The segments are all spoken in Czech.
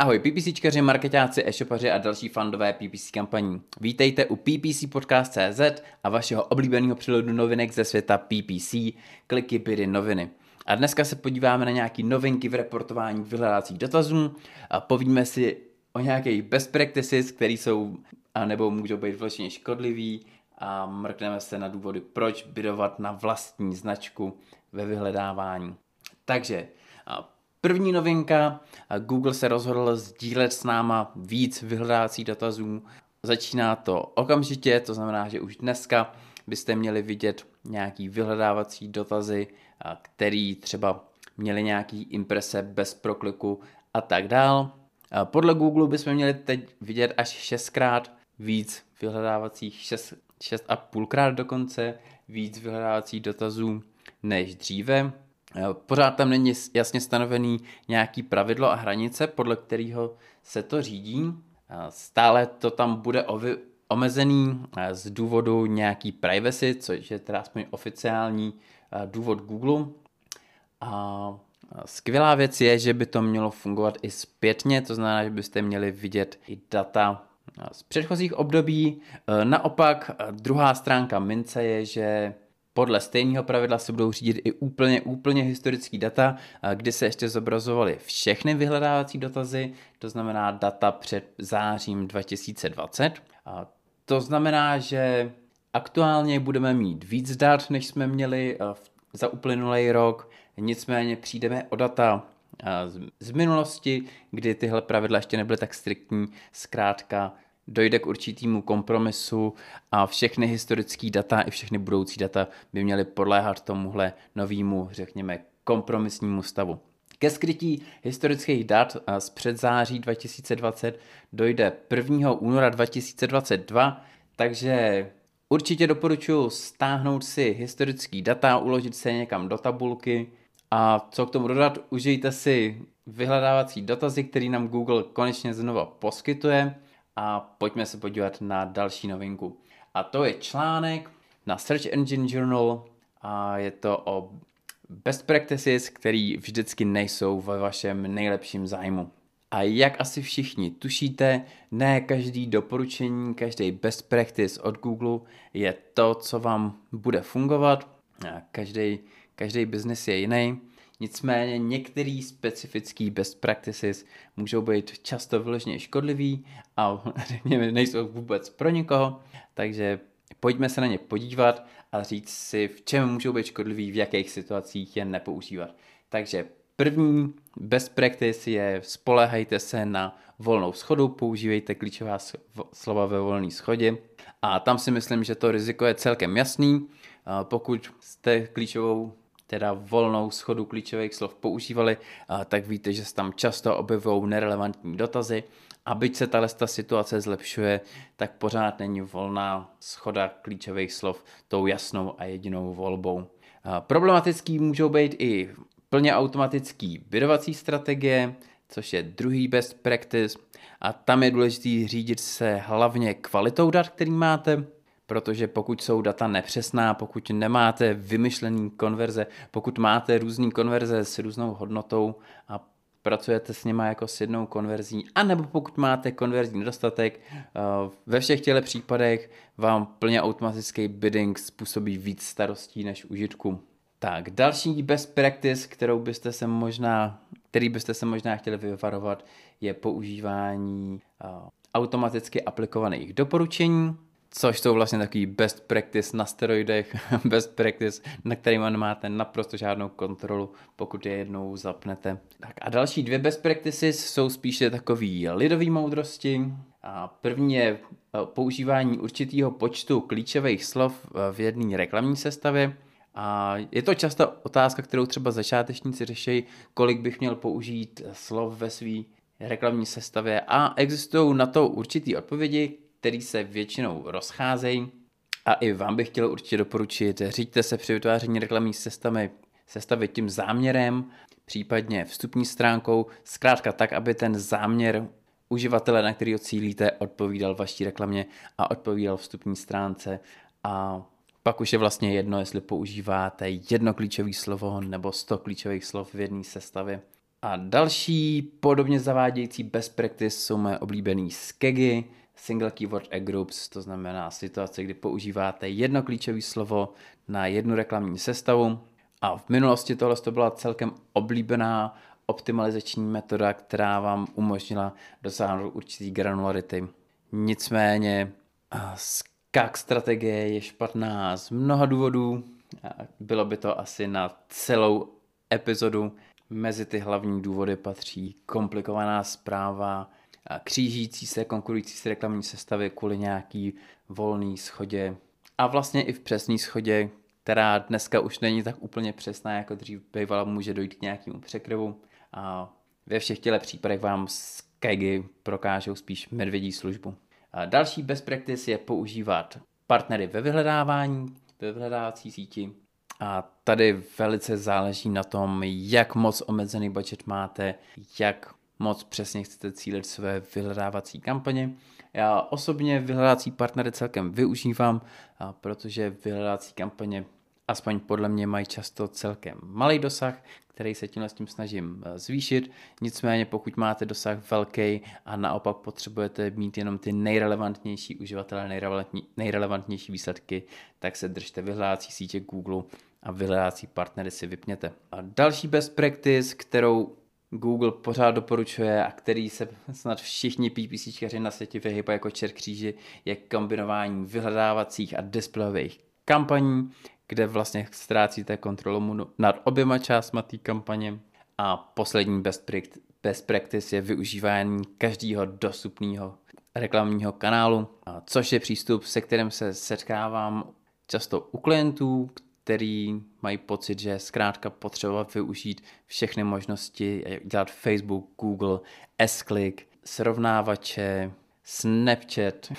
Ahoj PPCčkaři, marketáci, e-shopaři a další fandové PPC kampaní. Vítejte u PPC Podcast.cz a vašeho oblíbeného přelodu novinek ze světa PPC, kliky, bydy, noviny. A dneska se podíváme na nějaké novinky v reportování vyhledávacích dotazů a povíme si o nějakých best practices, které jsou a nebo můžou být vložně škodlivý a mrkneme se na důvody, proč bydovat na vlastní značku ve vyhledávání. Takže První novinka, Google se rozhodl sdílet s náma víc vyhledávacích dotazů. Začíná to okamžitě, to znamená, že už dneska byste měli vidět nějaký vyhledávací dotazy, který třeba měli nějaký imprese bez prokliku a tak dál. Podle Google bychom měli teď vidět až šestkrát víc vyhledávacích, šest, šest a půlkrát dokonce víc vyhledávacích dotazů než dříve. Eh, pořád tam není jasně stanovený nějaký pravidlo a hranice, podle kterého se to řídí. Eh, stále to tam bude omezený eh, z důvodu nějaký privacy, což je teda aspoň oficiální důvod Google. A skvělá věc je, že by to mělo fungovat i zpětně, to znamená, že byste měli vidět i data z předchozích období. Naopak, druhá stránka mince je, že podle stejného pravidla se budou řídit i úplně, úplně historický data, kdy se ještě zobrazovaly všechny vyhledávací dotazy, to znamená data před zářím 2020. A to znamená, že aktuálně budeme mít víc dat, než jsme měli za uplynulý rok, nicméně přijdeme o data z minulosti, kdy tyhle pravidla ještě nebyly tak striktní, zkrátka dojde k určitému kompromisu a všechny historické data i všechny budoucí data by měly podléhat tomuhle novému, řekněme, kompromisnímu stavu. Ke skrytí historických dat z předzáří 2020 dojde 1. února 2022, takže určitě doporučuji stáhnout si historický data, uložit se někam do tabulky a co k tomu dodat, užijte si vyhledávací dotazy, který nám Google konečně znova poskytuje a pojďme se podívat na další novinku. A to je článek na Search Engine Journal a je to o best practices, které vždycky nejsou ve vašem nejlepším zájmu. A jak asi všichni tušíte, ne každý doporučení, každý best practice od Google je to, co vám bude fungovat. Každý, každý business je jiný. Nicméně některý specifický best practices můžou být často vyloženě škodlivý a nejsou vůbec pro nikoho, takže pojďme se na ně podívat a říct si, v čem můžou být škodlivý, v jakých situacích je nepoužívat. Takže první best practice je spolehajte se na volnou schodu, používejte klíčová slova ve volné schodě a tam si myslím, že to riziko je celkem jasný. Pokud jste klíčovou teda volnou schodu klíčových slov používali, tak víte, že se tam často objevují nerelevantní dotazy. A byť se tahle situace zlepšuje, tak pořád není volná schoda klíčových slov tou jasnou a jedinou volbou. Problematický můžou být i plně automatický bydovací strategie, což je druhý best practice. A tam je důležité řídit se hlavně kvalitou dat, který máte, protože pokud jsou data nepřesná, pokud nemáte vymyšlený konverze, pokud máte různý konverze s různou hodnotou a pracujete s něma jako s jednou konverzí, anebo pokud máte konverzní nedostatek, eh, ve všech těchto případech vám plně automatický bidding způsobí víc starostí než užitku. Tak, další best practice, kterou byste se možná, který byste se možná chtěli vyvarovat, je používání eh, automaticky aplikovaných doporučení což jsou vlastně takový best practice na steroidech, best practice, na kterým nemáte naprosto žádnou kontrolu, pokud je jednou zapnete. Tak a další dvě best practices jsou spíše takový lidový moudrosti. A první je eh, používání určitého počtu klíčových slov eh, v jedné reklamní sestavě. A je to často otázka, kterou třeba začátečníci řeší, kolik bych měl použít slov ve své reklamní sestavě a existují na to určitý odpovědi, který se většinou rozcházejí. A i vám bych chtěl určitě doporučit, říďte se při vytváření reklamní sestavy, sestavy tím záměrem, případně vstupní stránkou, zkrátka tak, aby ten záměr uživatele, na který cílíte, odpovídal vaší reklamě a odpovídal vstupní stránce a pak už je vlastně jedno, jestli používáte jedno klíčové slovo nebo sto klíčových slov v jedné sestavě. A další podobně zavádějící best practice jsou moje oblíbený skegy, single keyword egg groups, to znamená situace, kdy používáte jedno klíčové slovo na jednu reklamní sestavu. A v minulosti tohle to byla celkem oblíbená optimalizační metoda, která vám umožnila dosáhnout určitý granularity. Nicméně skak strategie je špatná z mnoha důvodů. Bylo by to asi na celou epizodu. Mezi ty hlavní důvody patří komplikovaná zpráva, křížící se, konkurující se reklamní sestavy kvůli nějaký volný schodě a vlastně i v přesné schodě, která dneska už není tak úplně přesná, jako dřív bývala, může dojít k nějakému překryvu a ve všech těle případech vám Skygy prokážou spíš medvědí službu. A další best practice je používat partnery ve vyhledávání, ve vyhledávací síti. A tady velice záleží na tom, jak moc omezený budget máte, jak moc přesně chcete cílit své vyhledávací kampaně. Já osobně vyhledávací partnery celkem využívám, protože vyhledávací kampaně aspoň podle mě mají často celkem malý dosah, který se tímhle s tím snažím eh, zvýšit. Nicméně pokud máte dosah velký a naopak potřebujete mít jenom ty nejrelevantnější uživatele, nejrelevantní, nejrelevantnější výsledky, tak se držte vyhledávací sítě Google a vyhledávací partnery si vypněte. A další best practice, kterou Google pořád doporučuje a který se snad všichni PPCčkaři na světě vyhypají jako čer kříži, je kombinování vyhledávacích a displejových kampaní, kde vlastně ztrácíte kontrolu nad oběma částma té kampaně. A poslední best practice je využívání každého dostupného reklamního kanálu, což je přístup, se kterým se setkávám často u klientů, který mají pocit, že zkrátka potřeba využít všechny možnosti, dělat Facebook, Google, S-Click, srovnávače, Snapchat.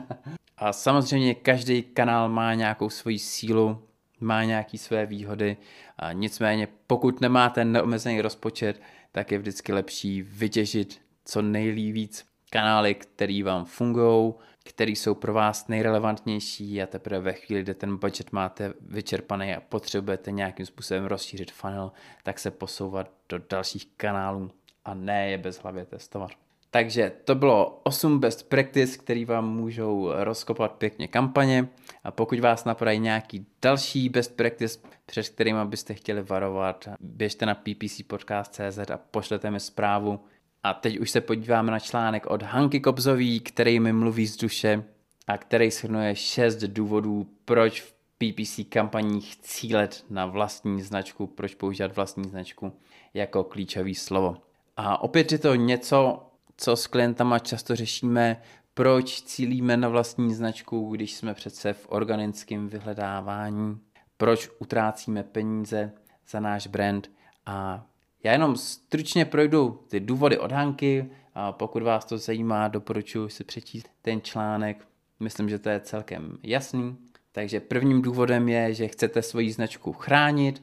a samozřejmě každý kanál má nějakou svoji sílu, má nějaké své výhody. A nicméně, pokud nemáte neomezený rozpočet, tak je vždycky lepší vytěžit co nejvíc kanály, které vám fungují, které jsou pro vás nejrelevantnější a teprve ve chvíli, kdy ten budget máte vyčerpaný a potřebujete nějakým způsobem rozšířit funnel, tak se posouvat do dalších kanálů a ne je bez hlavě testovat. Takže to bylo 8 best practice, který vám můžou rozkopat pěkně kampaně. A pokud vás napadají nějaký další best practice, přes kterými byste chtěli varovat, běžte na ppcpodcast.cz a pošlete mi zprávu. A teď už se podíváme na článek od Hanky Kobzový, který mi mluví z duše a který shrnuje 6 důvodů, proč v PPC kampaních cílet na vlastní značku, proč používat vlastní značku jako klíčový slovo. A opět je to něco, co s klientama často řešíme, proč cílíme na vlastní značku, když jsme přece v organickém vyhledávání, proč utrácíme peníze za náš brand a já jenom stručně projdu ty důvody od Hanky a pokud vás to zajímá, doporučuji si přečíst ten článek. Myslím, že to je celkem jasný. Takže prvním důvodem je, že chcete svoji značku chránit.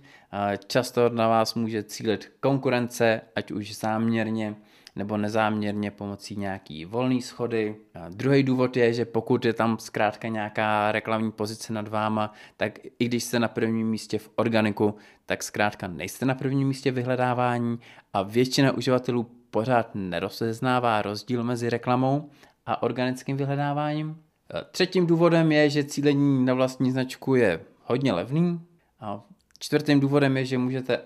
Často na vás může cílit konkurence, ať už záměrně nebo nezáměrně pomocí nějaký volný schody. A druhý důvod je, že pokud je tam zkrátka nějaká reklamní pozice nad váma, tak i když jste na prvním místě v organiku, tak zkrátka nejste na prvním místě vyhledávání a většina uživatelů pořád nerozeznává rozdíl mezi reklamou a organickým vyhledáváním. Třetím důvodem je, že cílení na vlastní značku je hodně levný. A čtvrtým důvodem je, že můžete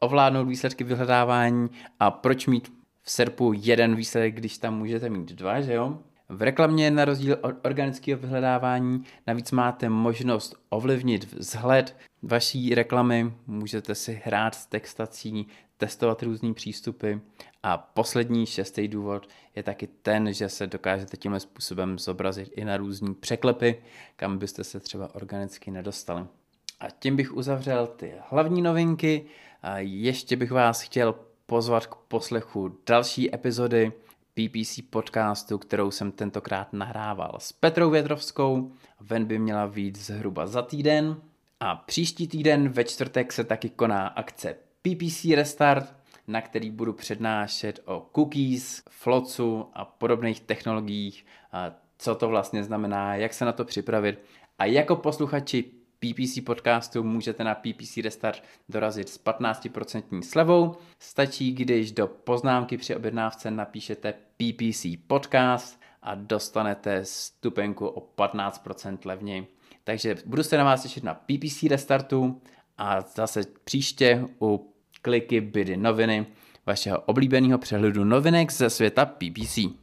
ovládnout výsledky vyhledávání a proč mít v SERPu jeden výsledek, když tam můžete mít dva, že jo? V reklamě na rozdíl od organického vyhledávání navíc máte možnost ovlivnit vzhled vaší reklamy, můžete si hrát s textací, testovat různý přístupy a poslední šestý důvod je taky ten, že se dokážete tímhle způsobem zobrazit i na různý překlepy, kam byste se třeba organicky nedostali. A tím bych uzavřel ty hlavní novinky. A ještě bych vás chtěl pozvat k poslechu další epizody PPC podcastu, kterou jsem tentokrát nahrával s Petrou Větrovskou. Ven by měla být zhruba za týden. A příští týden ve čtvrtek se taky koná akce PPC Restart, na který budu přednášet o cookies, flocu a podobných technologiích, a co to vlastně znamená, jak se na to připravit. A jako posluchači PPC podcastu můžete na PPC Restart dorazit s 15% slevou. Stačí, když do poznámky při objednávce napíšete PPC podcast a dostanete stupenku o 15% levněji. Takže budu se na vás těšit na PPC Restartu a zase příště u kliky Bydy noviny, vašeho oblíbeného přehledu novinek ze světa PPC.